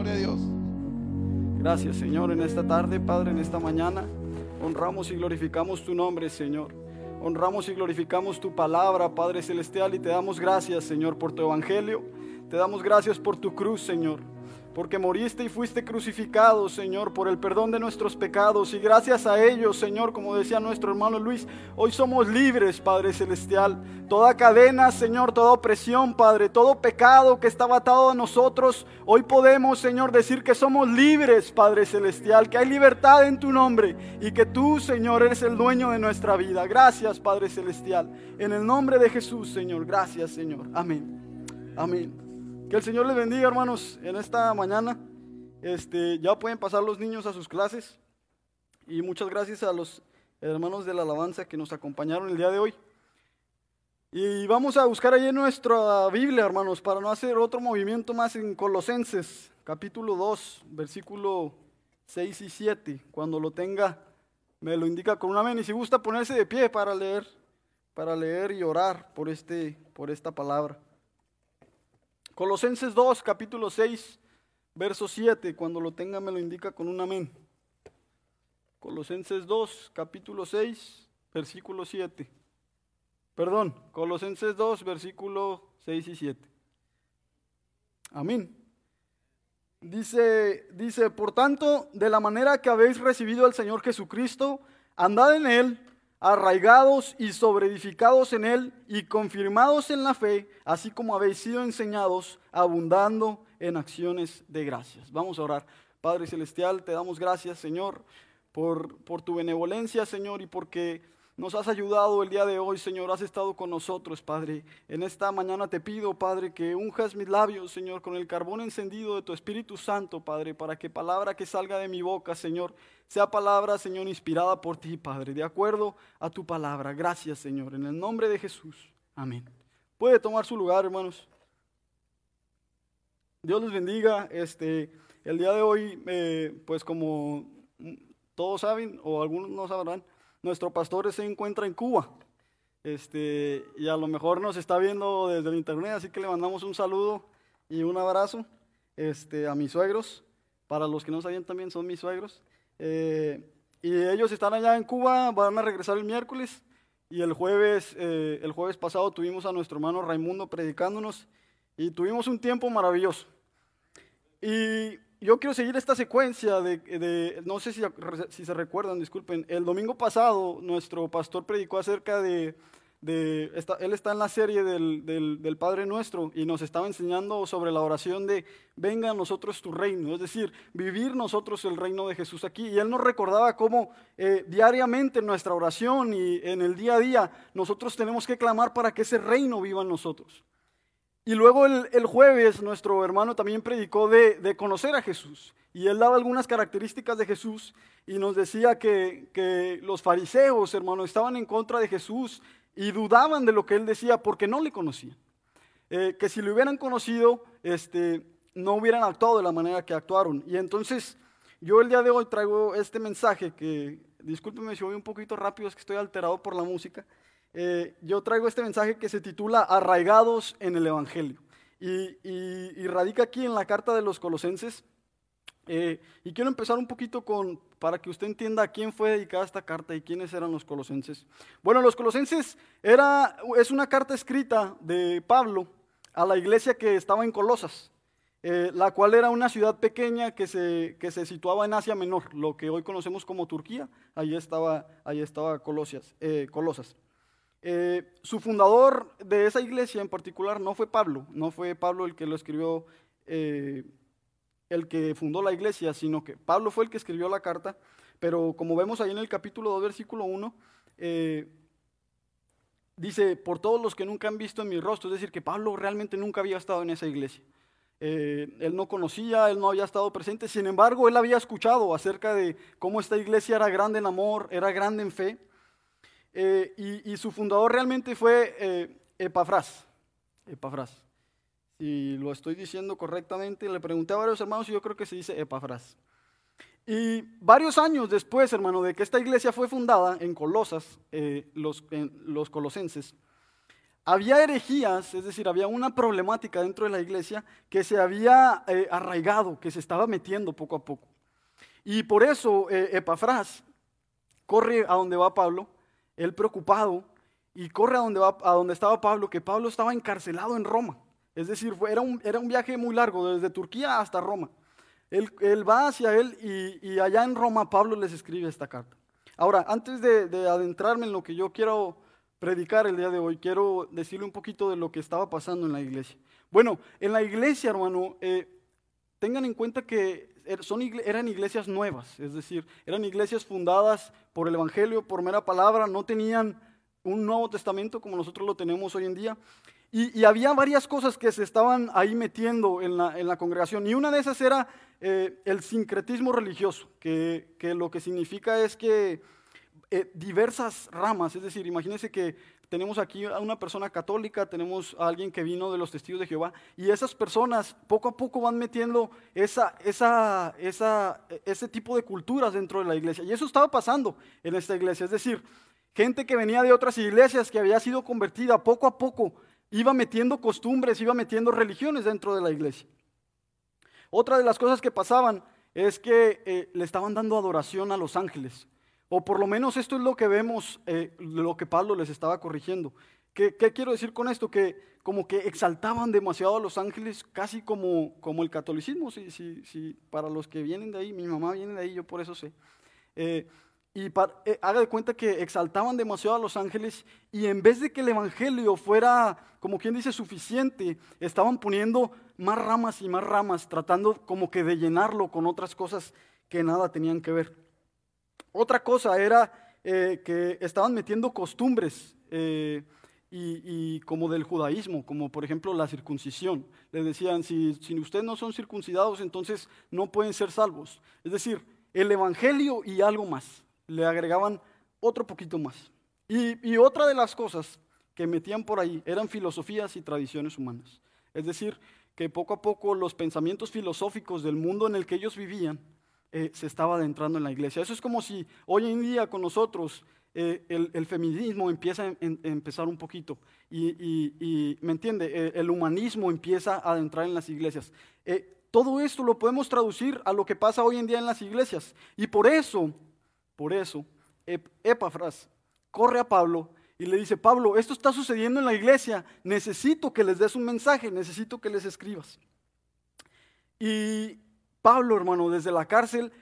Gloria a Dios. Gracias, Señor, en esta tarde, Padre, en esta mañana. Honramos y glorificamos tu nombre, Señor. Honramos y glorificamos tu palabra, Padre Celestial, y te damos gracias, Señor, por tu evangelio. Te damos gracias por tu cruz, Señor porque moriste y fuiste crucificado, Señor, por el perdón de nuestros pecados. Y gracias a ellos, Señor, como decía nuestro hermano Luis, hoy somos libres, Padre Celestial. Toda cadena, Señor, toda opresión, Padre, todo pecado que estaba atado a nosotros, hoy podemos, Señor, decir que somos libres, Padre Celestial, que hay libertad en tu nombre y que tú, Señor, eres el dueño de nuestra vida. Gracias, Padre Celestial. En el nombre de Jesús, Señor. Gracias, Señor. Amén. Amén. Que el Señor les bendiga, hermanos, en esta mañana. Este, ya pueden pasar los niños a sus clases. Y muchas gracias a los hermanos de la alabanza que nos acompañaron el día de hoy. Y vamos a buscar en nuestra Biblia, hermanos, para no hacer otro movimiento más en Colosenses, capítulo 2, versículo 6 y 7. Cuando lo tenga, me lo indica con una amén. Y si gusta ponerse de pie para leer, para leer y orar por, este, por esta palabra. Colosenses 2, capítulo 6, verso 7. Cuando lo tenga me lo indica con un amén. Colosenses 2, capítulo 6, versículo 7. Perdón, Colosenses 2, versículo 6 y 7. Amén. Dice, dice, por tanto, de la manera que habéis recibido al Señor Jesucristo, andad en Él arraigados y sobreedificados en Él y confirmados en la fe, así como habéis sido enseñados, abundando en acciones de gracias. Vamos a orar. Padre Celestial, te damos gracias, Señor, por, por tu benevolencia, Señor, y porque nos has ayudado el día de hoy, Señor. Has estado con nosotros, Padre. En esta mañana te pido, Padre, que unjas mis labios, Señor, con el carbón encendido de tu Espíritu Santo, Padre, para que palabra que salga de mi boca, Señor, sea palabra, Señor, inspirada por ti, Padre, de acuerdo a tu palabra. Gracias, Señor. En el nombre de Jesús. Amén. Puede tomar su lugar, hermanos. Dios les bendiga. Este, el día de hoy, eh, pues como todos saben, o algunos no sabrán, nuestro pastor se encuentra en Cuba. Este, y a lo mejor nos está viendo desde el internet, así que le mandamos un saludo y un abrazo este, a mis suegros. Para los que no sabían también son mis suegros. Eh, y ellos están allá en Cuba, van a regresar el miércoles. Y el jueves, eh, el jueves pasado tuvimos a nuestro hermano Raimundo predicándonos y tuvimos un tiempo maravilloso. Y yo quiero seguir esta secuencia de, no sé si, si, se recuerdan, disculpen, el domingo pasado nuestro pastor predicó acerca de, de él está en la serie del, del, Padre Nuestro y nos estaba enseñando sobre la oración de venga a nosotros tu reino, es decir, vivir nosotros el reino de Jesús aquí. Y él nos recordaba cómo eh, diariamente en nuestra oración y en el día a día nosotros tenemos que clamar para que ese reino viva en nosotros. Y luego el, jueves nuestro hermano también predicó de, conocer a Jesús. Y él daba algunas características de Jesús y nos decía que, los fariseos, hermano, estaban en contra de Jesús y dudaban de lo que él decía porque no le conocían. Eh, que si lo hubieran conocido, este, no hubieran actuado de la manera que actuaron. Y entonces yo el día de hoy traigo este mensaje que, discúlpeme si voy un poquito rápido, es que estoy alterado por la música. Eh, yo traigo este mensaje que se titula Arraigados en el Evangelio. Y, radica aquí en la carta de los colosenses. Eh, y quiero empezar un poquito con, para que usted entienda a quién fue dedicada esta carta y quiénes eran los colosenses. Bueno, los colosenses era, es una carta escrita de Pablo a la iglesia que estaba en Colosas, eh, la cual era una ciudad pequeña que se, que se situaba en Asia Menor, lo que hoy conocemos como Turquía. Ahí estaba, ahí estaba Colosas. Eh, su fundador de esa iglesia en particular no fue Pablo, no fue Pablo el que lo escribió, eh, el que fundó la iglesia, sino que Pablo fue el que escribió la carta, pero como vemos ahí en el capítulo 2, versículo 1, eh, dice, por todos los que nunca han visto en mi rostro, es decir, que Pablo realmente nunca había estado en esa iglesia. él no conocía, él no había estado presente, sin embargo, él había escuchado acerca de cómo esta iglesia era grande en amor, era grande en fe, eh, y, su fundador realmente fue eh, Epafras. Epafras. Si lo estoy diciendo correctamente, le pregunté a varios hermanos y yo creo que se dice Epafras. Y varios años después, hermano, de que esta iglesia fue fundada en Colosas, eh, los, los colosenses, había herejías, es decir, había una problemática dentro de la iglesia que se había eh, arraigado, que se estaba metiendo poco a poco. Y por eso eh, Epafras corre a donde va Pablo, él preocupado, y corre a donde, estaba Pablo, que Pablo estaba encarcelado en Roma. Es decir, era un, era un viaje muy largo, desde Turquía hasta Roma. Él, va hacia él y, allá en Roma Pablo les escribe esta carta. Ahora, antes de, de adentrarme en lo que yo quiero predicar el día de hoy, quiero decirle un poquito de lo que estaba pasando en la iglesia. Bueno, en la iglesia, hermano, eh, tengan en cuenta que son, eran iglesias nuevas, es decir, eran iglesias fundadas por el Evangelio, por mera palabra, no tenían un Nuevo Testamento como nosotros lo tenemos hoy en día. Y, había varias cosas que se estaban ahí metiendo en la, congregación. Y una de esas era eh, el sincretismo religioso, que, que lo que significa es que eh, diversas ramas, es decir, imagínense que tenemos aquí a una persona católica, tenemos a alguien que vino de los testigos de Jehová, y esas personas poco a poco van metiendo ese tipo de culturas dentro de la iglesia. Y eso estaba pasando en esta iglesia, es decir, gente que venía de otras iglesias, que había sido convertida, poco a poco iba metiendo costumbres, iba metiendo religiones dentro de la iglesia. Otra de las cosas que pasaban es que eh, le estaban dando adoración a los ángeles. O por lo menos esto es lo que vemos, eh, lo que Pablo les estaba corrigiendo. ¿Qué, quiero decir con esto? Que como que exaltaban demasiado a los ángeles, casi como, como el catolicismo, si, si, si, para los que vienen de ahí, mi mamá viene de ahí, yo por eso sé. Eh, y eh, haga de cuenta que exaltaban demasiado a los ángeles y en vez de que el Evangelio fuera, como quien dice, suficiente, estaban poniendo más ramas y más ramas, tratando como que de llenarlo con otras cosas que nada tenían que ver. Otra cosa era eh, que estaban metiendo costumbres eh, y, como del judaísmo, como por ejemplo la circuncisión. Les decían, si, si ustedes no son circuncidados, entonces no pueden ser salvos. Es decir, el Evangelio y algo más. Le agregaban otro poquito más. Y, y otra de las cosas que metían por ahí eran filosofías y tradiciones humanas. Es decir, que poco a poco los pensamientos filosóficos del mundo en el que ellos vivían eh, se estaba adentrando en la iglesia. Eso es como si hoy en día con nosotros eh, el, feminismo empieza a empezar un poquito y, ¿me entiende? Eh, el humanismo empieza a adentrar en las iglesias. todo esto lo podemos traducir a lo que pasa hoy en día en las iglesias. Y por eso, por eso, Epafras corre a Pablo y le dice, Pablo, esto está sucediendo en la iglesia, necesito que les des un mensaje, necesito que les escribas. Y Pablo, hermano, desde la cárcel,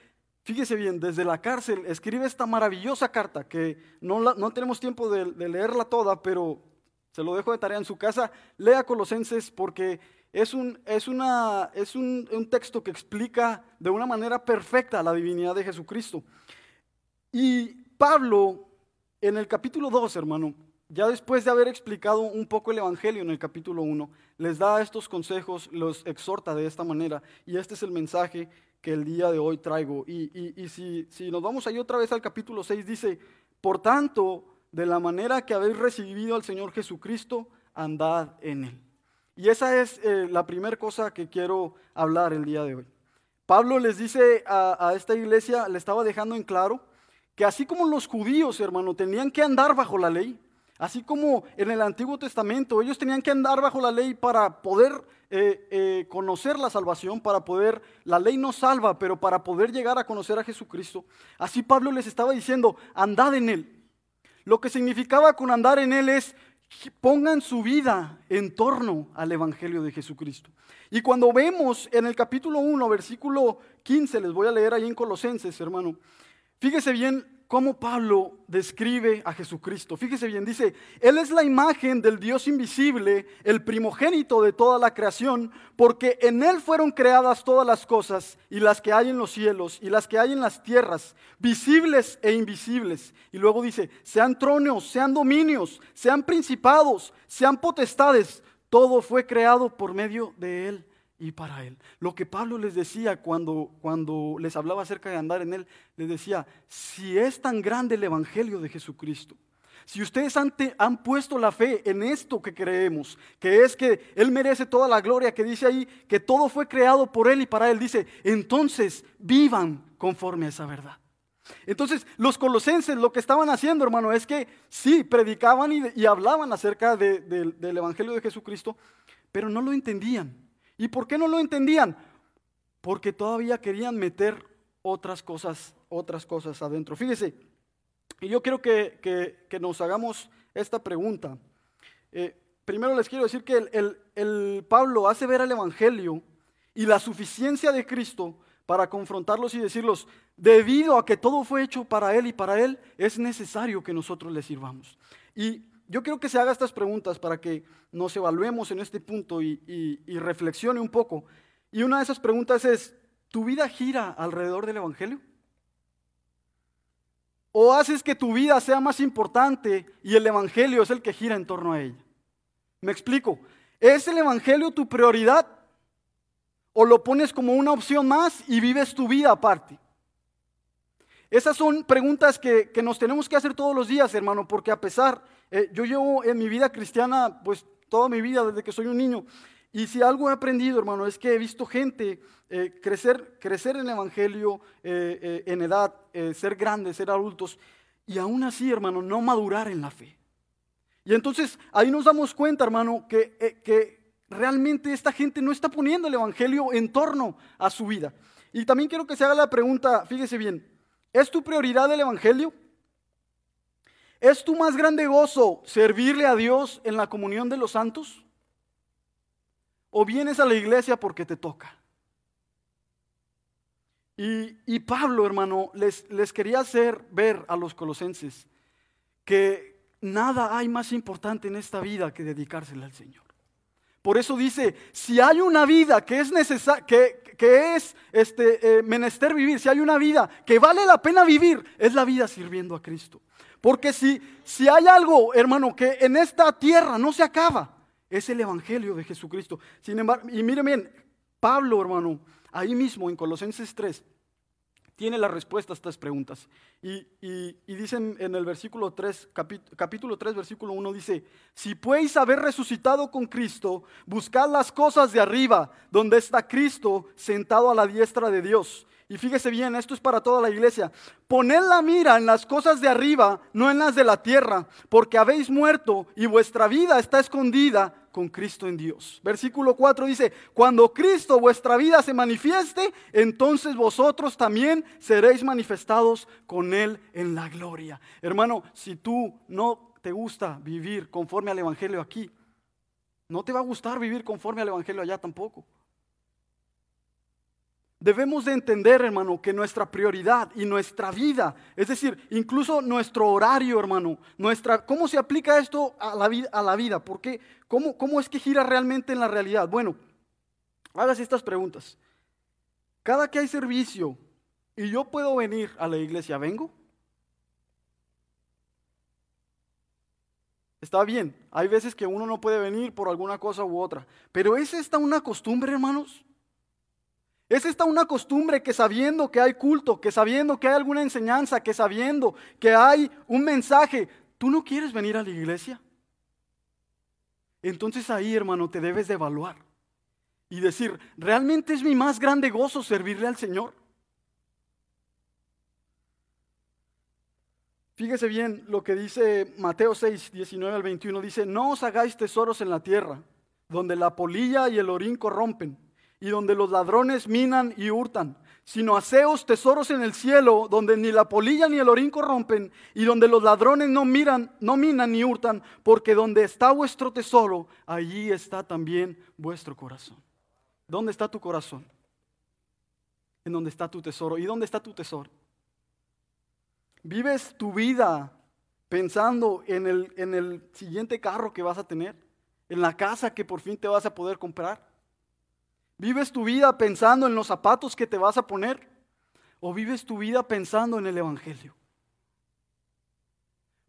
fíjese bien, desde la cárcel escribe esta maravillosa carta que no, no tenemos tiempo de, leerla toda, pero se lo dejo de tarea en su casa. Lea Colosenses porque es, un, es, una, es un, un texto que explica de una manera perfecta la divinidad de Jesucristo. Y Pablo, en el capítulo 2, hermano, ya después de haber explicado un poco el Evangelio en el capítulo 1, les da estos consejos, los exhorta de esta manera. Y este es el mensaje que el día de hoy traigo. Y, si, nos vamos ahí otra vez al capítulo 6, dice, por tanto, de la manera que habéis recibido al Señor Jesucristo, andad en Él. Y esa es eh, la primera cosa que quiero hablar el día de hoy. Pablo les dice a, a esta iglesia, le estaba dejando en claro, que así como los judíos, hermano, tenían que andar bajo la ley, Así como en el Antiguo Testamento, ellos tenían que andar bajo la ley para poder eh, eh, conocer la salvación, para poder, la ley no salva, pero para poder llegar a conocer a Jesucristo. Así Pablo les estaba diciendo, andad en Él. Lo que significaba con andar en Él es, pongan su vida en torno al Evangelio de Jesucristo. Y cuando vemos en el capítulo 1, versículo 15, les voy a leer ahí en Colosenses, hermano, fíjese bien cómo Pablo describe a Jesucristo. Fíjese bien, dice, Él es la imagen del Dios invisible, el primogénito de toda la creación, porque en Él fueron creadas todas las cosas, y las que hay en los cielos, y las que hay en las tierras, visibles e invisibles. Y luego dice, sean tronos, sean dominios, sean principados, sean potestades, todo fue creado por medio de Él y para Él. Lo que Pablo les decía cuando, cuando les hablaba acerca de andar en Él, les decía, si es tan grande el Evangelio de Jesucristo, si ustedes han, han, puesto la fe en esto que creemos, que es que Él merece toda la gloria, que dice ahí que todo fue creado por Él y para Él, dice, entonces vivan conforme a esa verdad. Entonces, los colosenses lo que estaban haciendo, hermano, es que sí, predicaban y, hablaban acerca del Evangelio de Jesucristo, pero no lo entendían. ¿Y por qué no lo entendían? Porque todavía querían meter otras cosas, otras cosas adentro. Fíjese, y yo quiero que, nos hagamos esta pregunta. Eh, primero les quiero decir que el, el Pablo hace ver al Evangelio y la suficiencia de Cristo para confrontarlos y decirlos, debido a que todo fue hecho para Él y para Él, es necesario que nosotros le sirvamos. Y yo quiero que se haga estas preguntas para que nos evaluemos en este punto y, y reflexione un poco. Y una de esas preguntas es, ¿tu vida gira alrededor del Evangelio? ¿O haces que tu vida sea más importante y el Evangelio es el que gira en torno a ella? Me explico. ¿Es el Evangelio tu prioridad? ¿O lo pones como una opción más y vives tu vida aparte? Esas son preguntas que, nos tenemos que hacer todos los días, hermano, porque a pesar, eh, yo llevo en mi vida cristiana, pues toda mi vida desde que soy un niño, y si algo he aprendido, hermano, es que he visto gente eh, crecer, crecer en el Evangelio, eh, en edad, ser grandes, ser adultos, y aún así, hermano, no madurar en la fe. Y entonces ahí nos damos cuenta, hermano, que, que realmente esta gente no está poniendo el Evangelio en torno a su vida. Y también quiero que se haga la pregunta, fíjese bien, ¿Es tu prioridad el Evangelio? ¿Es tu más grande gozo servirle a Dios en la comunión de los santos? ¿O vienes a la iglesia porque te toca? Y, Pablo, hermano, les, les quería hacer ver a los colosenses que nada hay más importante en esta vida que dedicársela al Señor. Por eso dice, si hay una vida que es que, que, es este, eh, menester vivir, si hay una vida que vale la pena vivir, es la vida sirviendo a Cristo. Porque si, si hay algo, hermano, que en esta tierra no se acaba, es el Evangelio de Jesucristo. Sin embargo, y miren bien, Pablo, hermano, ahí mismo en Colosenses 3, tiene la respuesta a estas preguntas. Y, dicen en el versículo 3, capítulo 3, versículo 1, dice, si podéis haber resucitado con Cristo, buscad las cosas de arriba, donde está Cristo sentado a la diestra de Dios. Y fíjese bien, esto es para toda la iglesia. Poned la mira en las cosas de arriba, no en las de la tierra, porque habéis muerto y vuestra vida está escondida con Cristo en Dios. Versículo 4 dice, cuando Cristo vuestra vida se manifieste, entonces vosotros también seréis manifestados con Él en la gloria. Hermano, si tú no te gusta vivir conforme al Evangelio aquí, no te va a gustar vivir conforme al Evangelio allá tampoco. Debemos de entender, hermano, que nuestra prioridad y nuestra vida, es decir, incluso nuestro horario, hermano, nuestra, ¿cómo se aplica esto a la vida? A? ¿Por qué? ¿Cómo, ¿Cómo es que gira realmente en la realidad? Bueno, hagas estas preguntas. Cada que hay servicio y yo puedo venir a la iglesia, ¿vengo? Está bien, hay veces que uno no puede venir por alguna cosa u otra, pero ¿es esta una costumbre, hermanos? Es esta una costumbre que sabiendo que hay culto, que sabiendo que hay alguna enseñanza, que sabiendo que hay un mensaje, tú no quieres venir a la iglesia. Entonces ahí, hermano, te debes de evaluar y decir, ¿realmente es mi más grande gozo servirle al Señor? Fíjese bien lo que dice Mateo 6, 19 al 21. Dice, no os hagáis tesoros en la tierra, donde la polilla y el orín corrompen y donde los ladrones minan y hurtan, sino haceos tesoros en el cielo, donde ni la polilla ni el orín corrompen, y donde los ladrones no miran, no minan ni hurtan, porque donde está vuestro tesoro, allí está también vuestro corazón. ¿Dónde está tu corazón? En donde está tu tesoro. ¿Y dónde está tu tesoro? ¿Vives tu vida pensando en el, en el siguiente carro que vas a tener? ¿En la casa que por fin te vas a poder comprar? ¿Vives tu vida pensando en los zapatos que te vas a poner? ¿O vives tu vida pensando en el Evangelio?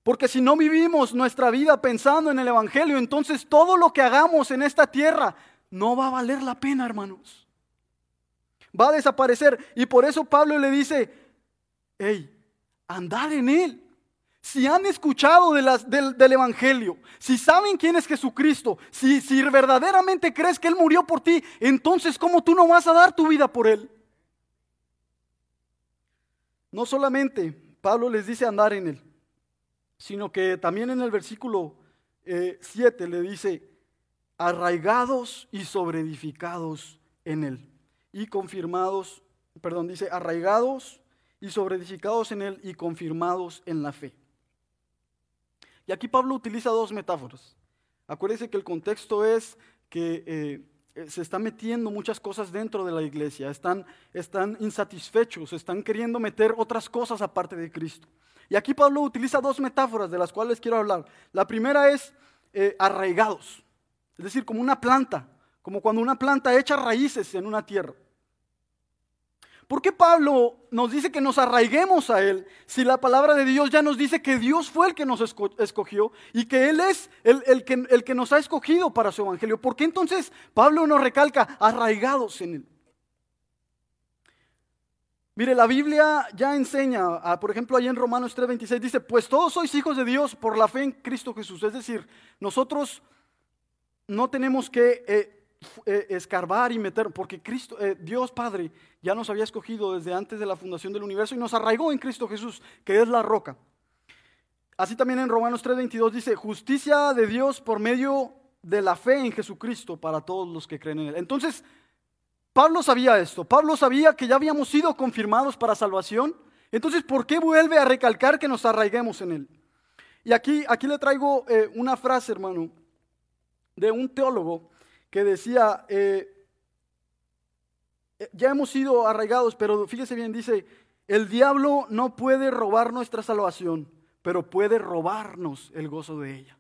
Porque si no vivimos nuestra vida pensando en el Evangelio, entonces todo lo que hagamos en esta tierra no va a valer la pena, hermanos. Va a desaparecer. Y por eso Pablo le dice, hey, andad en él. Si han escuchado del, Evangelio, si saben quién es Jesucristo, si, si verdaderamente crees que Él murió por ti, entonces ¿cómo tú no vas a dar tu vida por Él? no solamente Pablo les dice andar en él, sino que también en el versículo 7 eh, le dice, arraigados y sobreedificados en él, y confirmados, perdón, dice, arraigados y sobreedificados en él y confirmados en la fe. Y aquí Pablo utiliza dos metáforas. Acuérdense que el contexto es que eh, se están metiendo muchas cosas dentro de la iglesia, están, insatisfechos, están queriendo meter otras cosas aparte de Cristo. Y aquí Pablo utiliza dos metáforas de las cuales quiero hablar. La primera es eh, arraigados, es decir, como una planta, como cuando una planta echa raíces en una tierra. ¿Por qué Pablo nos dice que nos arraiguemos a Él si la palabra de Dios ya nos dice que Dios fue el que nos escogió y que Él es el, que, el que nos ha escogido para su evangelio? ¿Por qué entonces Pablo nos recalca arraigados en Él? Mire, la Biblia ya enseña, por ejemplo, ahí en Romanos 3:26 dice, pues todos sois hijos de Dios por la fe en Cristo Jesús. Es decir, nosotros no tenemos que eh, eh, escarbar y meter, porque Cristo, eh, Dios Padre ya nos había escogido desde antes de la fundación del universo y nos arraigó en Cristo Jesús, que es la roca. Así también en Romanos 3:22 dice, justicia de Dios por medio de la fe en Jesucristo para todos los que creen en Él. Entonces, Pablo sabía esto, Pablo sabía que ya habíamos sido confirmados para salvación, entonces, ¿por qué vuelve a recalcar que nos arraiguemos en Él? Y aquí, aquí le traigo eh, una frase, hermano, de un teólogo que decía, eh, eh, ya hemos sido arraigados, pero fíjese bien, dice, el diablo no puede robar nuestra salvación, pero puede robarnos el gozo de ella.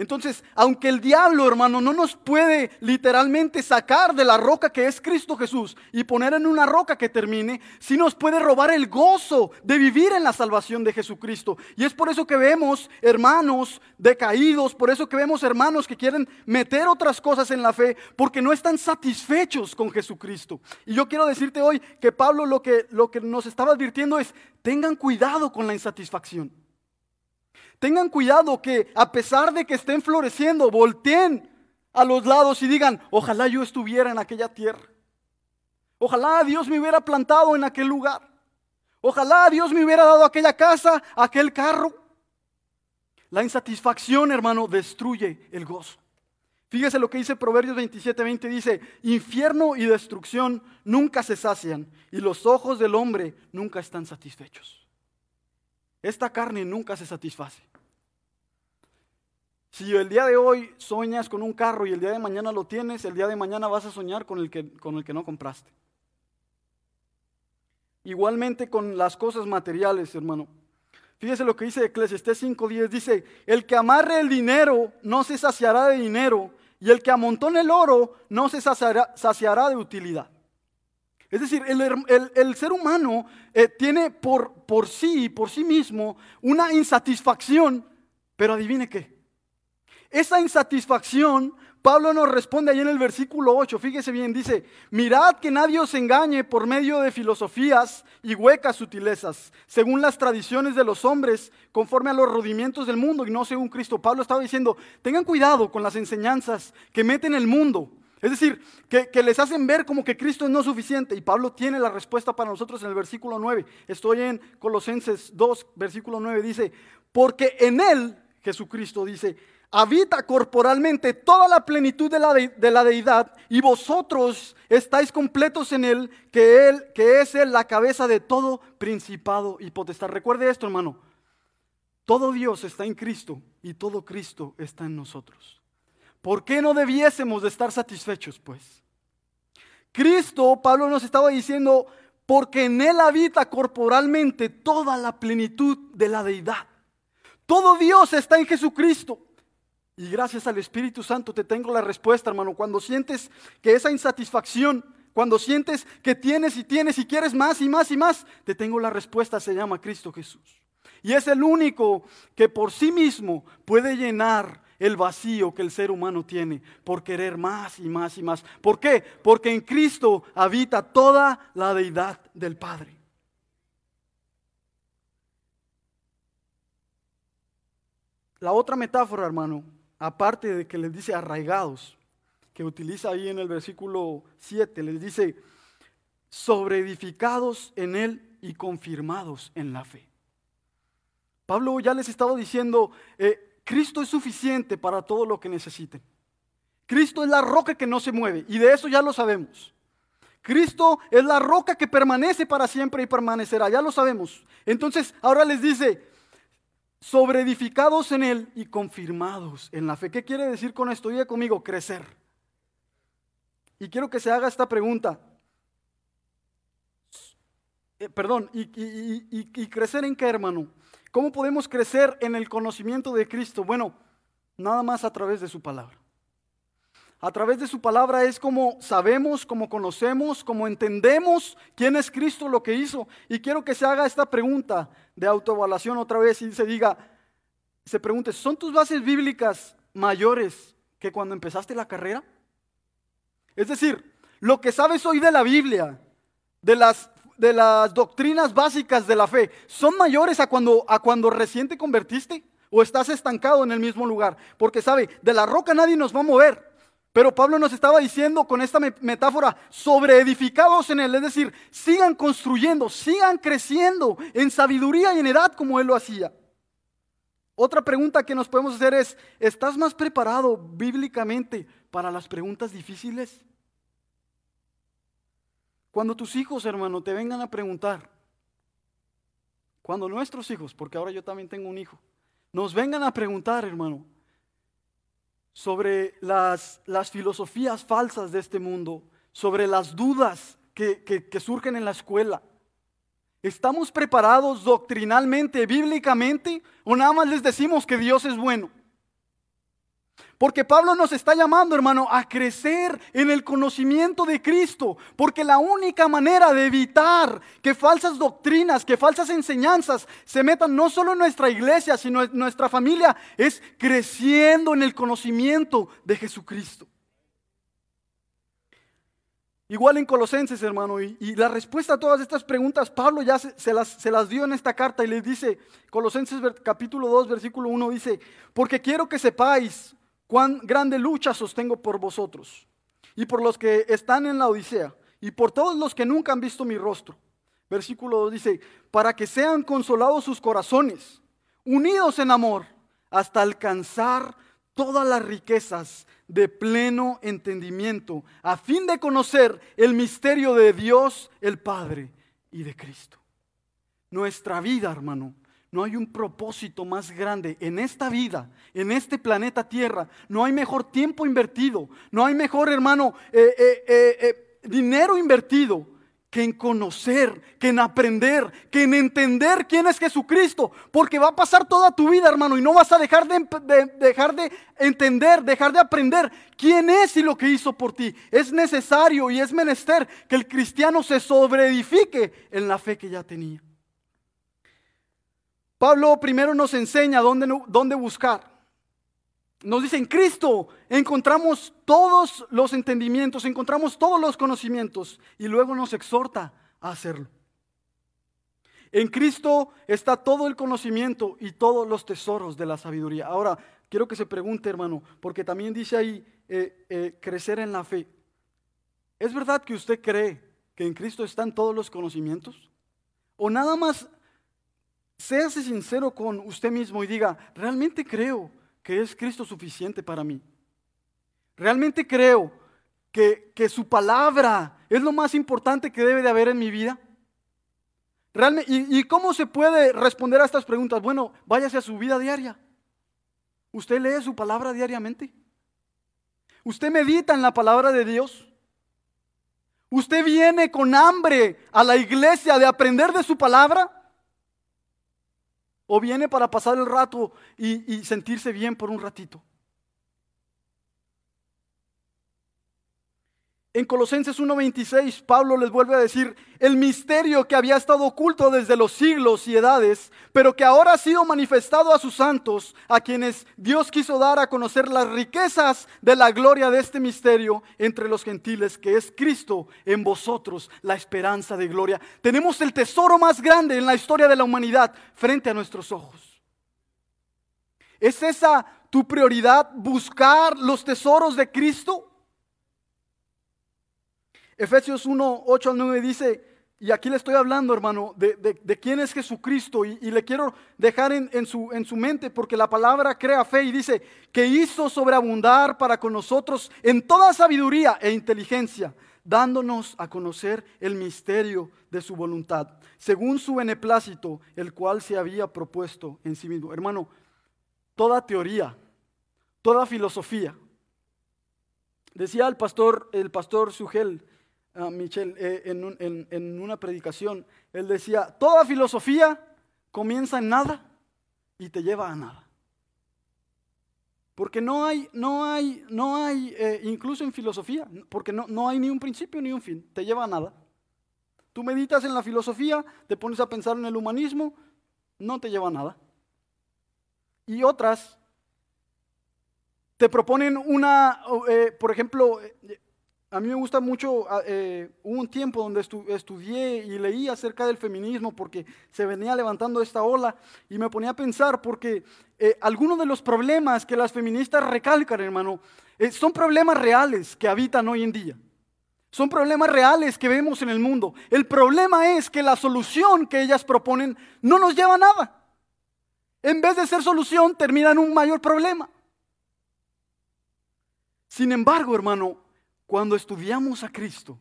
Entonces, aunque el diablo, hermano, no nos puede literalmente sacar de la roca que es Cristo Jesús y poner en una roca que termine, sí nos puede robar el gozo de vivir en la salvación de Jesucristo. Y es por eso que vemos hermanos decaídos, por eso que vemos hermanos que quieren meter otras cosas en la fe, porque no están satisfechos con Jesucristo. Y yo quiero decirte hoy que Pablo lo que, lo que nos estaba advirtiendo es, tengan cuidado con la insatisfacción. Tengan cuidado que a pesar de que estén floreciendo, volteen a los lados y digan, ojalá yo estuviera en aquella tierra. Ojalá Dios me hubiera plantado en aquel lugar. Ojalá Dios me hubiera dado aquella casa, aquel carro. La insatisfacción, hermano, destruye el gozo. Fíjese lo que dice Proverbios 27, 20, dice, infierno y destrucción nunca se sacian y los ojos del hombre nunca están satisfechos. Esta carne nunca se satisface. Si el día de hoy sueñas con un carro y el día de mañana lo tienes, el día de mañana vas a soñar con el que, con el que no compraste. Igualmente con las cosas materiales, hermano. Fíjese lo que dice Eclesiastés 5.10. Dice, el que amarre el dinero no se saciará de dinero y el que amontone el oro no se saciará, de utilidad. Es decir, el, ser humano eh, tiene por, por sí, por sí mismo, una insatisfacción, pero adivine qué, esa insatisfacción, Pablo nos responde ahí en el versículo 8, fíjese bien, dice, mirad que nadie os engañe por medio de filosofías y huecas sutilezas, según las tradiciones de los hombres, conforme a los rodimientos del mundo y no según Cristo. Pablo estaba diciendo, tengan cuidado con las enseñanzas que meten el mundo. Es decir, que, que, les hacen ver como que Cristo es no suficiente. Y Pablo tiene la respuesta para nosotros en el versículo 9. Estoy en Colosenses 2, versículo 9. Dice, porque en Él, Jesucristo dice, habita corporalmente toda la plenitud de la, de, la, deidad y vosotros estáis completos en él que, él, que es él la cabeza de todo principado y potestad. Recuerde esto, hermano. Todo Dios está en Cristo y todo Cristo está en nosotros. ¿Por qué no debiésemos de estar satisfechos, pues? Cristo, Pablo nos estaba diciendo, porque en él habita corporalmente toda la plenitud de la deidad. Todo Dios está en Jesucristo. Y gracias al Espíritu Santo te tengo la respuesta, hermano. Cuando sientes que esa insatisfacción, cuando sientes que tienes y tienes y quieres más y más y más, te tengo la respuesta, se llama Cristo Jesús. Y es el único que por sí mismo puede llenar el vacío que el ser humano tiene por querer más y más y más. ¿Por qué? Porque en Cristo habita toda la deidad del Padre. La otra metáfora, hermano, aparte de que les dice arraigados, que utiliza ahí en el versículo 7, les dice sobreedificados en él y confirmados en la fe. Pablo ya les estaba diciendo, eh, Cristo es suficiente para todo lo que necesiten. Cristo es la roca que no se mueve y de eso ya lo sabemos. Cristo es la roca que permanece para siempre y permanecerá, ya lo sabemos. Entonces ahora les dice, sobreedificados en Él y confirmados en la fe. ¿Qué quiere decir con esto? Diga conmigo, crecer. Y quiero que se haga esta pregunta. Eh, perdón, y, y, crecer en qué, hermano? ¿Cómo podemos crecer en el conocimiento de Cristo? Bueno, nada más a través de su palabra. A través de su palabra es como sabemos, como conocemos, como entendemos quién es Cristo, lo que hizo. Y quiero que se haga esta pregunta de autoevaluación otra vez y se diga, se pregunte, ¿son tus bases bíblicas mayores que cuando empezaste la carrera? Es decir, lo que sabes hoy de la Biblia, de las, de las doctrinas básicas de la fe, ¿son mayores a cuando, a cuando recién te convertiste? ¿O estás estancado en el mismo lugar? Porque sabe, de la roca nadie nos va a mover. Pero Pablo nos estaba diciendo con esta metáfora, sobre edificados en él, es decir, sigan construyendo, sigan creciendo en sabiduría y en edad como él lo hacía. Otra pregunta que nos podemos hacer es, ¿estás más preparado bíblicamente para las preguntas difíciles? Cuando tus hijos, hermano, te vengan a preguntar, cuando nuestros hijos, porque ahora yo también tengo un hijo, nos vengan a preguntar, hermano, sobre las, las filosofías falsas de este mundo, sobre las dudas que, que surgen en la escuela. ¿Estamos preparados doctrinalmente, bíblicamente, o nada más les decimos que Dios es bueno? Porque Pablo nos está llamando, hermano, a crecer en el conocimiento de Cristo. Porque la única manera de evitar que falsas doctrinas, que falsas enseñanzas se metan no solo en nuestra iglesia, sino en nuestra familia, es creciendo en el conocimiento de Jesucristo. Igual en Colosenses, hermano, y, la respuesta a todas estas preguntas, Pablo ya se, las, se, las, dio en esta carta y les dice, Colosenses capítulo 2, versículo 1 dice, porque quiero que sepáis cuán grande lucha sostengo por vosotros y por los que están en la Odisea y por todos los que nunca han visto mi rostro. Versículo 2 dice, para que sean consolados sus corazones, unidos en amor, hasta alcanzar todas las riquezas de pleno entendimiento, a fin de conocer el misterio de Dios el Padre y de Cristo. Nuestra vida, hermano, no hay un propósito más grande en esta vida, en este planeta Tierra. No hay mejor tiempo invertido, no hay mejor, hermano, eh, eh, eh, dinero invertido que en conocer, que en aprender, que en entender quién es Jesucristo. Porque va a pasar toda tu vida, hermano, y no vas a dejar de, dejar de entender, dejar de aprender quién es y lo que hizo por ti. Es necesario y es menester que el cristiano se sobreedifique en la fe que ya tenía. Pablo primero nos enseña dónde, dónde buscar. Nos dice, en Cristo encontramos todos los entendimientos, encontramos todos los conocimientos y luego nos exhorta a hacerlo. En Cristo está todo el conocimiento y todos los tesoros de la sabiduría. Ahora, quiero que se pregunte, hermano, porque también dice ahí eh, eh, crecer en la fe. ¿Es verdad que usted cree que en Cristo están todos los conocimientos? ¿O nada más Séase sincero con usted mismo y diga, realmente creo que es Cristo suficiente para mí. Realmente creo que, su palabra es lo más importante que debe de haber en mi vida. Realmente, y, ¿Y cómo se puede responder a estas preguntas? Bueno, váyase a su vida diaria. ¿Usted lee su palabra diariamente? ¿Usted medita en la palabra de Dios? ¿Usted viene con hambre a la iglesia de aprender de su palabra? O viene para pasar el rato y, sentirse bien por un ratito. En Colosenses 1:26, Pablo les vuelve a decir, el misterio que había estado oculto desde los siglos y edades, pero que ahora ha sido manifestado a sus santos, a quienes Dios quiso dar a conocer las riquezas de la gloria de este misterio entre los gentiles, que es Cristo en vosotros, la esperanza de gloria. Tenemos el tesoro más grande en la historia de la humanidad frente a nuestros ojos. ¿Es esa tu prioridad, buscar los tesoros de Cristo? Efesios 1, 8 al 9 dice, Y aquí le estoy hablando, hermano, de, quién es Jesucristo y, le quiero dejar en, su, en su mente porque la palabra crea fe y dice que hizo sobreabundar para con nosotros en toda sabiduría e inteligencia, dándonos a conocer el misterio de su voluntad, según su beneplácito, el cual se había propuesto en sí mismo. Hermano, toda teoría, toda filosofía. Decía el pastor, el pastor Sugel, uh, Michel, eh, en, una predicación, él decía, toda filosofía comienza en nada y te lleva a nada. Porque no hay, no hay, no hay, eh, incluso en filosofía, porque no, no hay ni un principio ni un fin, te lleva a nada. Tú meditas en la filosofía, te pones a pensar en el humanismo, no te lleva a nada. Y otras te proponen una, eh, por ejemplo, a mí me gusta mucho, ah, eh, hubo un tiempo donde estudié y leí acerca del feminismo porque se venía levantando esta ola y me ponía a pensar porque eh, algunos de los problemas que las feministas recalcan, hermano, eh, son problemas reales que habitan hoy en día. Son problemas reales que vemos en el mundo. El problema es que la solución que ellas proponen no nos lleva a nada. En vez de ser solución, termina en un mayor problema. Sin embargo, hermano, cuando estudiamos a Cristo,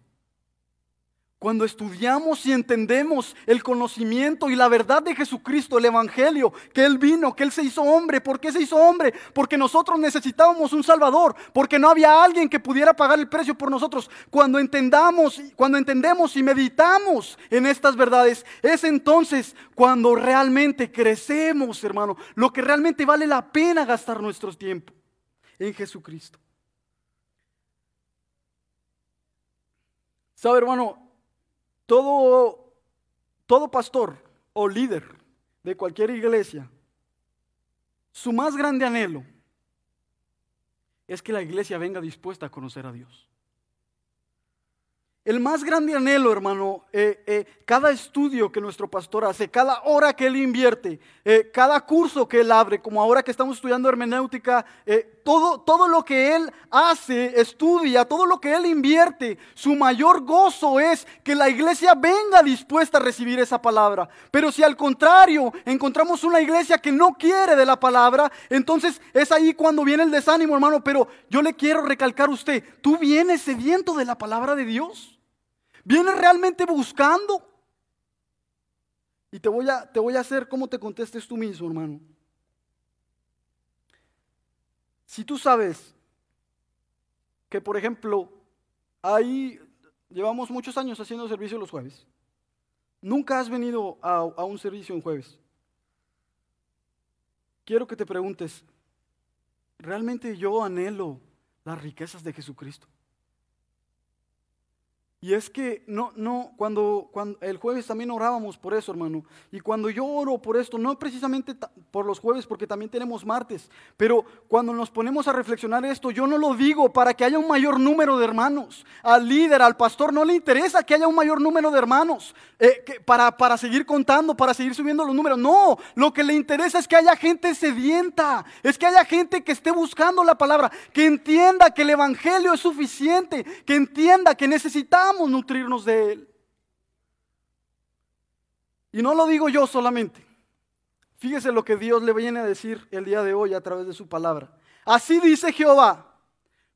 cuando estudiamos y entendemos el conocimiento y la verdad de Jesucristo, el Evangelio, que Él vino, que Él se hizo hombre. ¿Por qué se hizo hombre? Porque nosotros necesitábamos un Salvador, porque no había alguien que pudiera pagar el precio por nosotros. Cuando entendamos, cuando entendemos y meditamos en estas verdades, es entonces cuando realmente crecemos, hermano, lo que realmente vale la pena gastar nuestro tiempo en Jesucristo. Sabe, hermano, todo, todo pastor o líder de cualquier iglesia, su más grande anhelo es que la iglesia venga dispuesta a conocer a Dios. El más grande anhelo, hermano, eh, eh, cada estudio que nuestro pastor hace, cada hora que él invierte, eh, cada curso que él abre, como ahora que estamos estudiando hermenéutica, todo, todo lo que él hace, estudia, todo lo que él invierte, su mayor gozo es que la iglesia venga dispuesta a recibir esa palabra. Pero si al contrario encontramos una iglesia que no quiere de la palabra, entonces es ahí cuando viene el desánimo, hermano. Pero yo le quiero recalcar a usted, tú vienes sediento de la palabra de Dios. ¿Vienes realmente buscando? Y te voy a, te voy a hacer como te contestes tú mismo, hermano. Si tú sabes que, por ejemplo, ahí llevamos muchos años haciendo servicio los jueves. Nunca has venido a, a un servicio en jueves. Quiero que te preguntes, ¿realmente yo anhelo las riquezas de Jesucristo? Y es que no, no, cuando, cuando el jueves también orábamos por eso, hermano. Y cuando yo oro por esto, no precisamente por los jueves, porque también tenemos martes, pero cuando nos ponemos a reflexionar esto, yo no lo digo para que haya un mayor número de hermanos. Al líder, al pastor, no le interesa que haya un mayor número de hermanos eh, para, para seguir contando, para seguir subiendo los números. No, lo que le interesa es que haya gente sedienta, es que haya gente que esté buscando la palabra, que entienda que el Evangelio es suficiente, que entienda que necesitamos nutrirnos de Él. Y no lo digo yo solamente. Fíjese lo que Dios le viene a decir el día de hoy a través de su palabra. Así dice Jehová.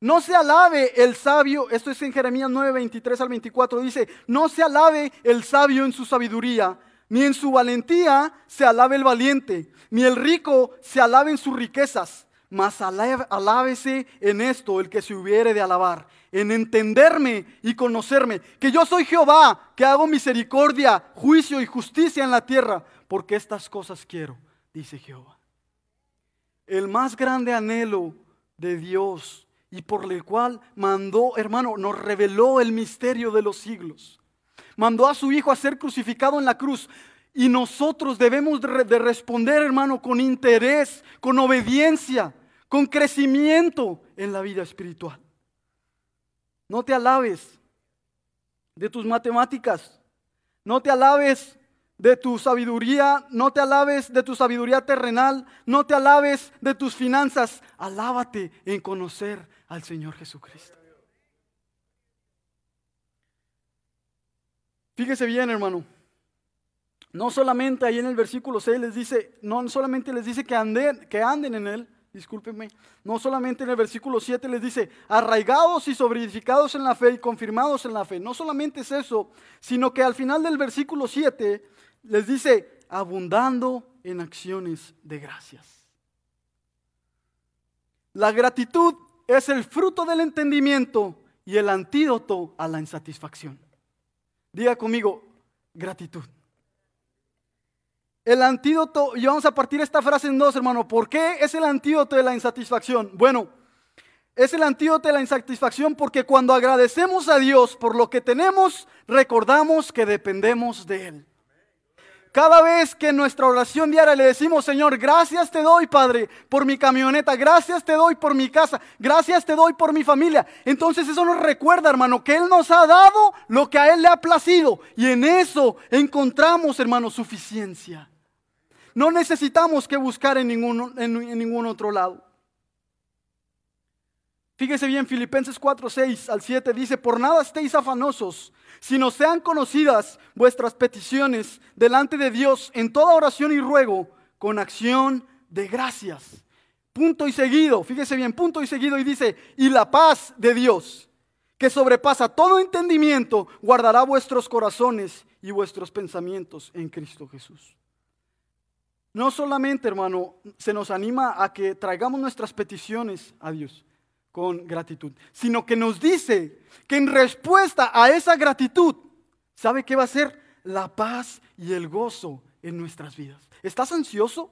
No se alabe el sabio, esto es en Jeremías 9, 23 al 24, dice, no se alabe el sabio en su sabiduría, ni en su valentía se alabe el valiente, ni el rico se alabe en sus riquezas, mas alábese en esto el que se hubiere de alabar, en entenderme y conocerme, que yo soy Jehová, que hago misericordia, juicio y justicia en la tierra, porque estas cosas quiero, dice Jehová. El más grande anhelo de Dios y por el cual mandó, hermano, nos reveló el misterio de los siglos. Mandó a su Hijo a ser crucificado en la cruz. Y nosotros debemos de responder, hermano, con interés, con obediencia, con crecimiento en la vida espiritual. No te alabes de tus matemáticas. No te alabes de tu sabiduría. No te alabes de tu sabiduría terrenal. No te alabes de tus finanzas. Alábate en conocer al Señor Jesucristo. Fíjese bien, hermano. No solamente ahí en el versículo 6 les dice, no solamente les dice que anden, que anden en él, discúlpenme, no solamente en el versículo 7 les dice, arraigados y sobreedificados en la fe y confirmados en la fe. No solamente es eso, sino que al final del versículo 7 les dice, abundando en acciones de gracias. La gratitud es el fruto del entendimiento y el antídoto a la insatisfacción. Diga conmigo, gratitud. El antídoto, y vamos a partir esta frase en dos, hermano. ¿Por qué es el antídoto de la insatisfacción? Bueno, es el antídoto de la insatisfacción porque cuando agradecemos a Dios por lo que tenemos, recordamos que dependemos de Él. Cada vez que en nuestra oración diaria le decimos, Señor, gracias te doy, Padre, por mi camioneta, gracias te doy por mi casa, gracias te doy por mi familia. Entonces eso nos recuerda, hermano, que Él nos ha dado lo que a Él le ha placido. Y en eso encontramos, hermano, suficiencia. No necesitamos que buscar en ningún, otro lado. Fíjese bien, Filipenses 4, 6 al 7 dice, por nada estéis afanosos, sino sean conocidas vuestras peticiones delante de Dios en toda oración y ruego con acción de gracias. Punto y seguido, fíjese bien, punto y seguido y dice, y la paz de Dios, que sobrepasa todo entendimiento, guardará vuestros corazones y vuestros pensamientos en Cristo Jesús. No solamente, hermano, se nos anima a que traigamos nuestras peticiones a Dios con gratitud, sino que nos dice que en respuesta a esa gratitud, ¿sabe qué va a ser? La paz y el gozo en nuestras vidas. ¿Estás ansioso?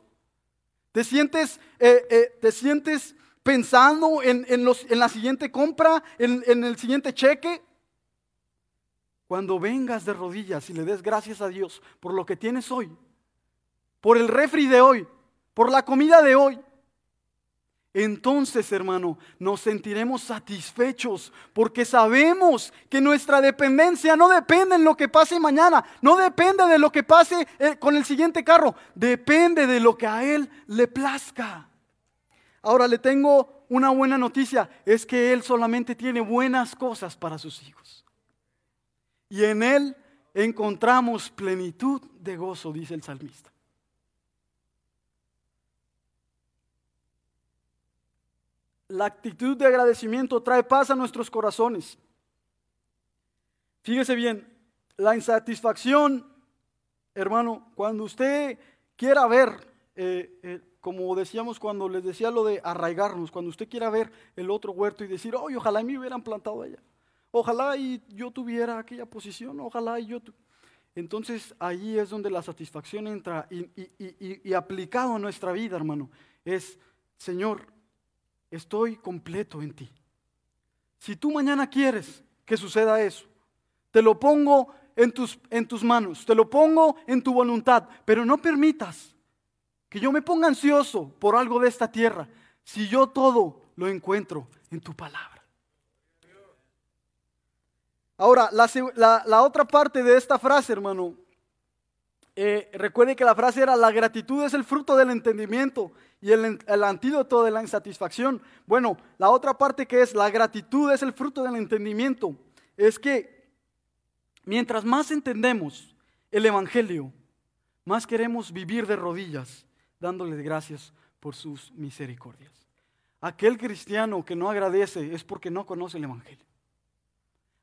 ¿Te sientes, eh, eh, ¿te sientes pensando en, los, en, la siguiente compra, en, en el siguiente cheque? Cuando vengas de rodillas y le des gracias a Dios por lo que tienes hoy, por el refri de hoy, por la comida de hoy, entonces, hermano, nos sentiremos satisfechos porque sabemos que nuestra dependencia no depende en lo que pase mañana, no depende de lo que pase eh, con el siguiente carro, depende de lo que a Él le plazca. Ahora le tengo una buena noticia, es que Él solamente tiene buenas cosas para sus hijos. Y en Él encontramos plenitud de gozo, dice el salmista. La actitud de agradecimiento trae paz a nuestros corazones. Fíjese bien, la insatisfacción, hermano, cuando usted quiera ver, eh, eh, como decíamos cuando les decía lo de arraigarnos, cuando usted quiera ver el otro huerto y decir, oh, ojalá me hubieran plantado allá, ojalá y yo tuviera aquella posición, ojalá y yo... Entonces ahí es donde la satisfacción entra y, y aplicado a nuestra vida, hermano, es, Señor, estoy completo en ti. Si tú mañana quieres que suceda eso, te lo pongo en tus, en tus manos, te lo pongo en tu voluntad, pero no permitas que yo me ponga ansioso por algo de esta tierra, si yo todo lo encuentro en tu palabra. Ahora, la, otra parte de esta frase, hermano, eh, recuerde que la frase era, la gratitud es el fruto del entendimiento y el, antídoto de la insatisfacción. Bueno, la otra parte que es la gratitud es el fruto del entendimiento. Es que mientras más entendemos el Evangelio, más queremos vivir de rodillas, dándoles gracias por sus misericordias. Aquel cristiano que no agradece es porque no conoce el Evangelio.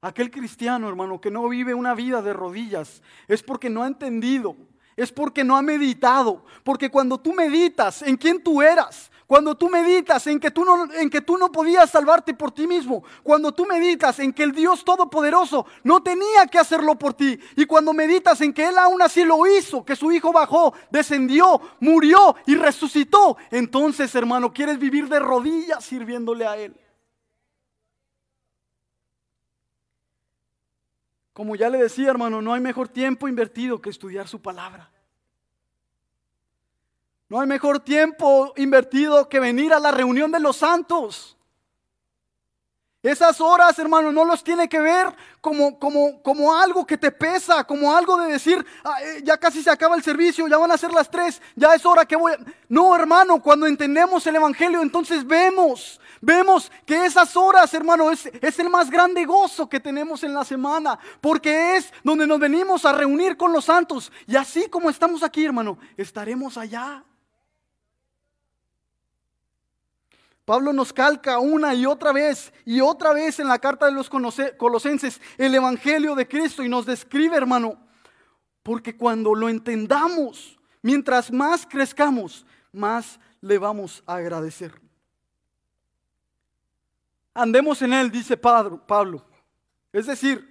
Aquel cristiano, hermano, que no vive una vida de rodillas es porque no ha entendido es porque no ha meditado. Porque cuando tú meditas en quién tú eras, cuando tú meditas en que tú no, en que tú no podías salvarte por ti mismo, cuando tú meditas en que el Dios Todopoderoso no tenía que hacerlo por ti, y cuando meditas en que Él aún así lo hizo, que su Hijo bajó, descendió, murió y resucitó, entonces hermano, quieres vivir de rodillas sirviéndole a Él. Como ya le decía, hermano, no hay mejor tiempo invertido que estudiar su palabra. No hay mejor tiempo invertido que venir a la reunión de los santos. Esas horas, hermano, no los tiene que ver como, como, como algo que te pesa, como algo de decir, ah, eh, ya casi se acaba el servicio, ya van a ser las tres, ya es hora que voy. No, hermano, cuando entendemos el Evangelio, entonces vemos, vemos que esas horas, hermano, es, el más grande gozo que tenemos en la semana, porque es donde nos venimos a reunir con los santos. Y así como estamos aquí, hermano, estaremos allá. Pablo nos calca una y otra vez y otra vez en la carta de los colosenses el Evangelio de Cristo y nos describe, hermano, porque cuando lo entendamos, mientras más crezcamos, más le vamos a agradecer. Andemos en él, dice Pablo. Es decir,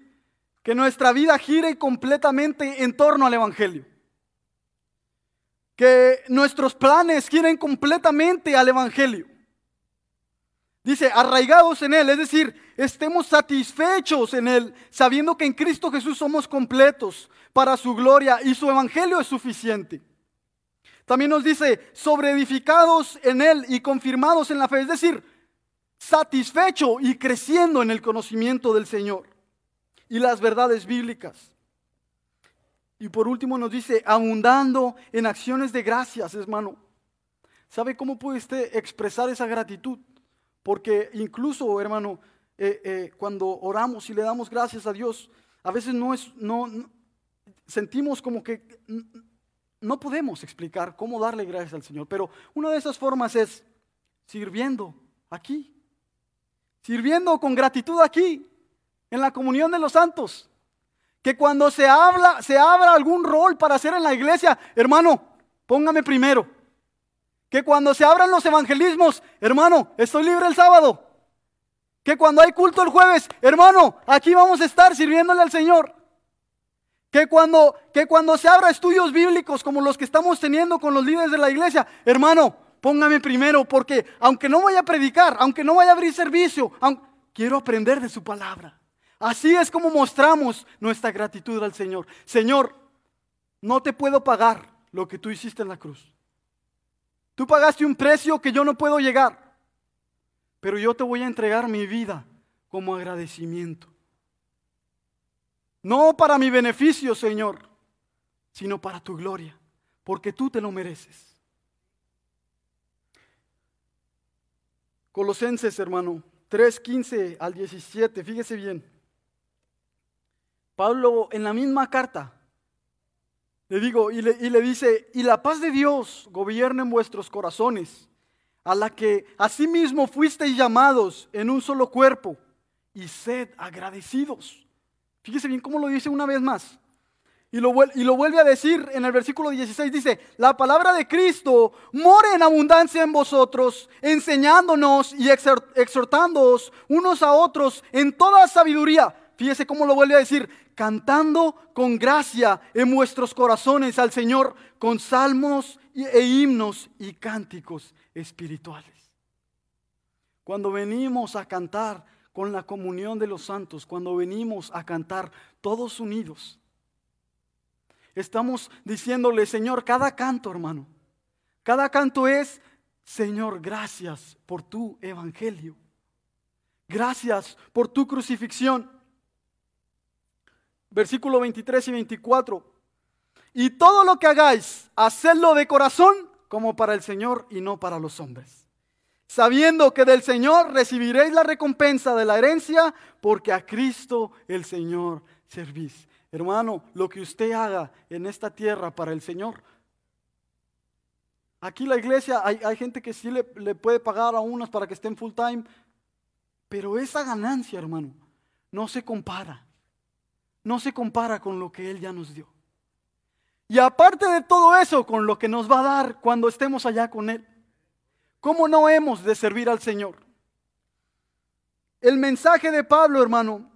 que nuestra vida gire completamente en torno al Evangelio. Que nuestros planes giren completamente al Evangelio Dice, arraigados en Él, es decir, estemos satisfechos en Él, sabiendo que en Cristo Jesús somos completos para su gloria y su Evangelio es suficiente. También nos dice, sobreedificados en Él y confirmados en la fe, es decir, satisfecho y creciendo en el conocimiento del Señor y las verdades bíblicas. Y por último nos dice, abundando en acciones de gracias, hermano. ¿Sabe cómo puede usted expresar esa gratitud? Porque incluso, hermano, eh, eh, cuando oramos y le damos gracias a Dios, a veces no es, no, sentimos como que no podemos explicar cómo darle gracias al Señor. Pero una de esas formas es sirviendo aquí, sirviendo con gratitud aquí, en la comunión de los santos. Que cuando se habla, se abra algún rol para hacer en la iglesia, hermano, póngame primero. Que cuando se abran los evangelismos, hermano, estoy libre el sábado. Que cuando hay culto el jueves, hermano, aquí vamos a estar sirviéndole al Señor. Que cuando, que cuando se abra estudios bíblicos como los que estamos teniendo con los líderes de la iglesia, hermano, póngame primero, porque aunque no vaya a predicar, aunque no vaya a abrir servicio, quiero aprender de su palabra. Así es como mostramos nuestra gratitud al Señor. Señor, no te puedo pagar lo que tú hiciste en la cruz. Tú pagaste un precio que yo no puedo llegar, pero yo te voy a entregar mi vida como agradecimiento. No para mi beneficio, Señor, sino para tu gloria, porque tú te lo mereces. Colosenses, hermano, 3, 15 al 17, fíjese bien. Pablo en la misma carta le digo, y le, dice, y la paz de Dios gobierne en vuestros corazones, a la que asimismo fuisteis llamados en un solo cuerpo, y sed agradecidos. Fíjese bien cómo lo dice una vez más. Y lo, y lo, vuelve a decir en el versículo 16, dice, la palabra de Cristo more en abundancia en vosotros, enseñándonos y exhortándoos unos a otros en toda sabiduría. Fíjese cómo lo vuelve a decir, cantando con gracia en vuestros corazones al Señor con salmos e himnos y cánticos espirituales. Cuando venimos a cantar con la comunión de los santos, cuando venimos a cantar todos unidos, estamos diciéndole, Señor, cada canto, hermano, cada canto es, Señor, gracias por tu evangelio. Gracias por tu crucifixión versículo 23 y 24. Y todo lo que hagáis, hacedlo de corazón como para el Señor y no para los hombres. Sabiendo que del Señor recibiréis la recompensa de la herencia, porque a Cristo el Señor servís. Hermano, lo que usted haga en esta tierra para el Señor. Aquí la iglesia, hay, gente que sí le, le puede pagar a unos para que estén full time, pero esa ganancia, hermano, no se compara no se compara con lo que Él ya nos dio. Y aparte de todo eso, con lo que nos va a dar cuando estemos allá con Él. ¿Cómo no hemos de servir al Señor? El mensaje de Pablo, hermano,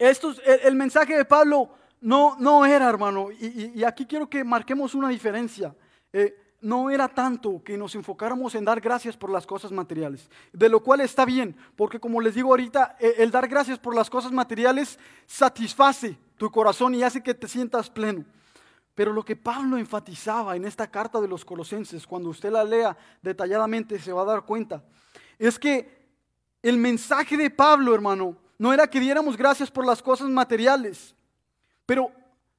esto, el, mensaje de Pablo no, no era, hermano, y, aquí quiero que marquemos una diferencia. Eh, no era tanto que nos enfocáramos en dar gracias por las cosas materiales, de lo cual está bien, porque como les digo ahorita, e, el dar gracias por las cosas materiales satisface tu corazón y hace que te sientas pleno. Pero lo que Pablo enfatizaba en esta carta de los colosenses, cuando usted la lea detalladamente se va a dar cuenta, es que el mensaje de Pablo, hermano, no era que diéramos gracias por las cosas materiales, pero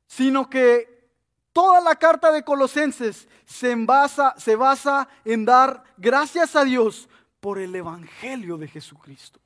sino que toda la carta de Colosenses se, se basa en dar gracias a Dios por el Evangelio de Jesucristo.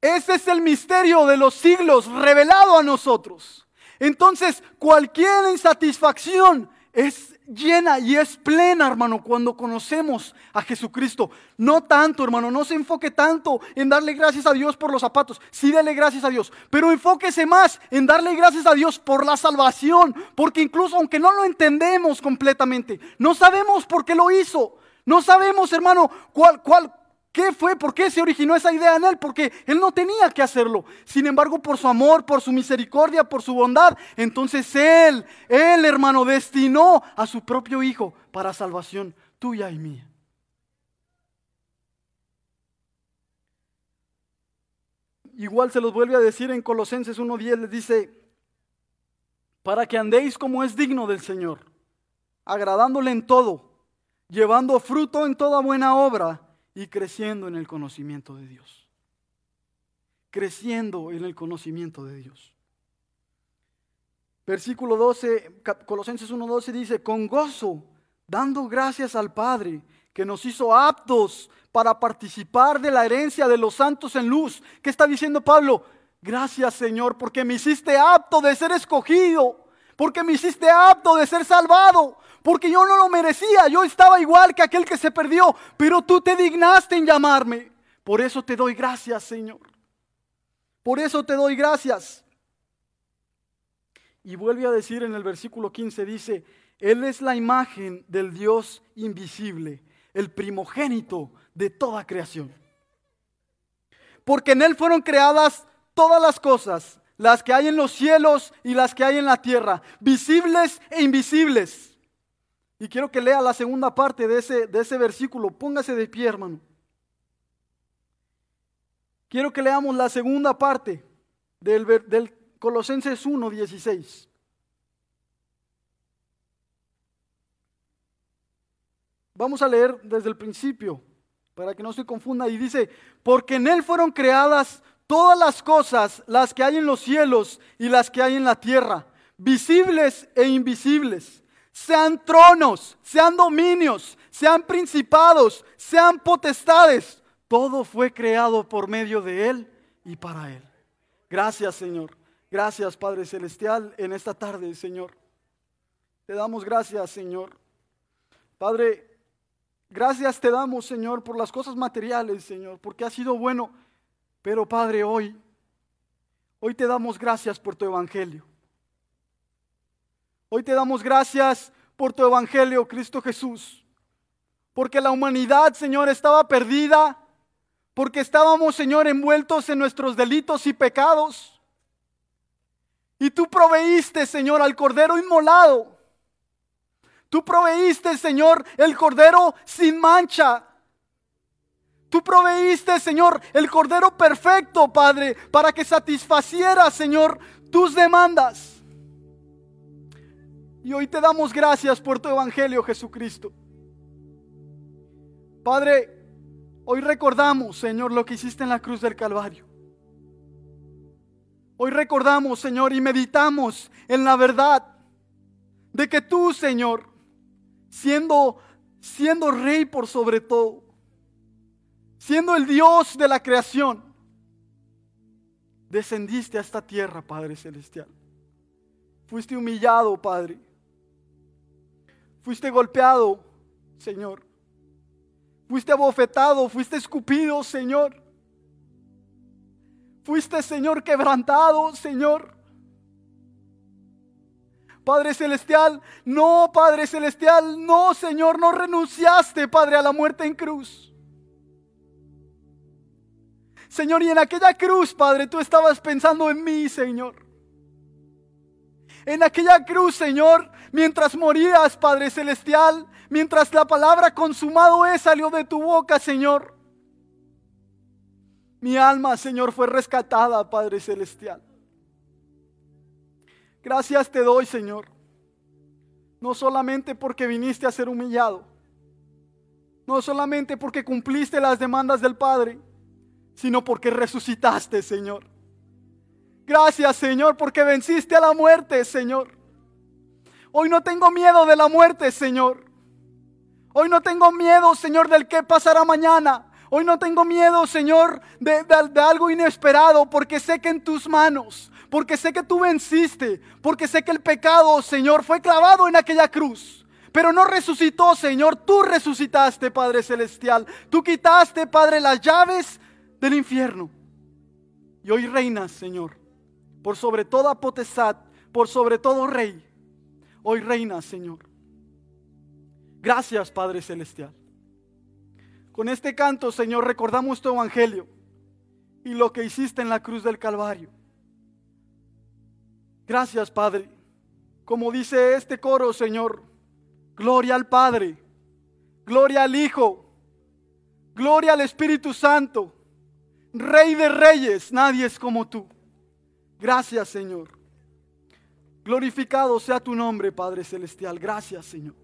Ese es el misterio de los siglos revelado a nosotros. Entonces, cualquier insatisfacción es llena y es plena, hermano, cuando conocemos a Jesucristo. No tanto, hermano, no se enfoque tanto en darle gracias a Dios por los zapatos. Sí, dele gracias a Dios, pero enfóquese más en darle gracias a Dios por la salvación, porque incluso aunque no lo entendemos completamente, no sabemos por qué lo hizo. No sabemos, hermano, cuál, cuál, ¿Qué fue? ¿Por qué se originó esa idea en él? Porque él no tenía que hacerlo. Sin embargo, por su amor, por su misericordia, por su bondad, entonces él, él hermano, destinó a su propio Hijo para salvación tuya y mía. Igual se los vuelve a decir en Colosenses 1.10, les dice, para que andéis como es digno del Señor, agradándole en todo, llevando fruto en toda buena obra y creciendo en el conocimiento de Dios. Creciendo en el conocimiento de Dios. Versículo 12, Colosenses 1:12 dice, con gozo, dando gracias al Padre que nos hizo aptos para participar de la herencia de los santos en luz. ¿Qué está diciendo Pablo? Gracias Señor, porque me hiciste apto de ser escogido, porque me hiciste apto de ser salvado, porque yo no lo merecía, yo estaba igual que aquel que se perdió, pero tú te dignaste en llamarme. Por eso te doy gracias, Señor. Por eso te doy gracias. Y vuelve a decir en el versículo 15, dice, Él es la imagen del Dios invisible, el primogénito de toda creación. Porque en Él fueron creadas todas las cosas, las que hay en los cielos y las que hay en la tierra, visibles e invisibles y quiero que lea la segunda parte de ese, de ese versículo. Póngase de pie, hermano. Quiero que leamos la segunda parte del, del Colosenses 1, 16. Vamos a leer desde el principio para que no se confunda. Y dice, porque en Él fueron creadas todas las cosas, las que hay en los cielos y las que hay en la tierra, visibles e invisibles sean tronos, sean dominios, sean principados, sean potestades. Todo fue creado por medio de Él y para Él. Gracias Señor. Gracias Padre Celestial en esta tarde, Señor. Te damos gracias, Señor. Padre, gracias te damos, Señor, por las cosas materiales, Señor, porque ha sido bueno. Pero Padre, hoy, hoy te damos gracias por tu Evangelio. Hoy te damos gracias por tu Evangelio, Cristo Jesús. Porque la humanidad, Señor, estaba perdida. Porque estábamos, Señor, envueltos en nuestros delitos y pecados. Y tú proveíste, Señor, al Cordero inmolado. Tú proveíste, Señor, el Cordero sin mancha. Tú proveíste, Señor, el Cordero perfecto, Padre, para que satisfaciera, Señor, tus demandas. Y hoy te damos gracias por tu Evangelio, Jesucristo. Padre, hoy recordamos, Señor, lo que hiciste en la cruz del Calvario. Hoy recordamos, Señor, y meditamos en la verdad de que tú, Señor, siendo, siendo rey por sobre todo, siendo el Dios de la creación, descendiste a esta tierra, Padre Celestial. Fuiste humillado, Padre Fuiste golpeado, Señor. Fuiste abofetado, fuiste escupido, Señor. Fuiste, Señor, quebrantado, Señor. Padre Celestial, no, Padre Celestial, no, Señor, no renunciaste, Padre, a la muerte en cruz. Señor, y en aquella cruz, Padre, tú estabas pensando en mí, Señor. En aquella cruz, Señor, mientras morías, Padre Celestial, mientras la palabra consumado es salió de tu boca, Señor. Mi alma, Señor, fue rescatada, Padre Celestial. Gracias te doy, Señor. No solamente porque viniste a ser humillado. No solamente porque cumpliste las demandas del Padre. sino porque resucitaste, Señor. Gracias, Señor, porque venciste a la muerte, Señor. Hoy no tengo miedo de la muerte, Señor. Hoy no tengo miedo, Señor, del que pasará mañana. Hoy no tengo miedo, Señor, de, de, algo inesperado, porque sé que en tus manos, porque sé que tú venciste, porque sé que el pecado, Señor, fue clavado en aquella cruz. Pero no resucitó, Señor. Tú resucitaste, Padre Celestial. Tú quitaste, Padre, las llaves del infierno. Y hoy reinas, Señor, por sobre toda potestad, por sobre todo rey. Hoy reinas, Señor. Gracias, Padre Celestial. Con este canto, Señor, recordamos tu evangelio y lo que hiciste en la cruz del Calvario. Gracias, Padre. Como dice este coro, Señor, gloria al Padre, gloria al Hijo, gloria al Espíritu Santo, Rey de Reyes, nadie es como tú. Gracias, Señor. Glorificado sea tu nombre, Padre Celestial. Gracias, Señor.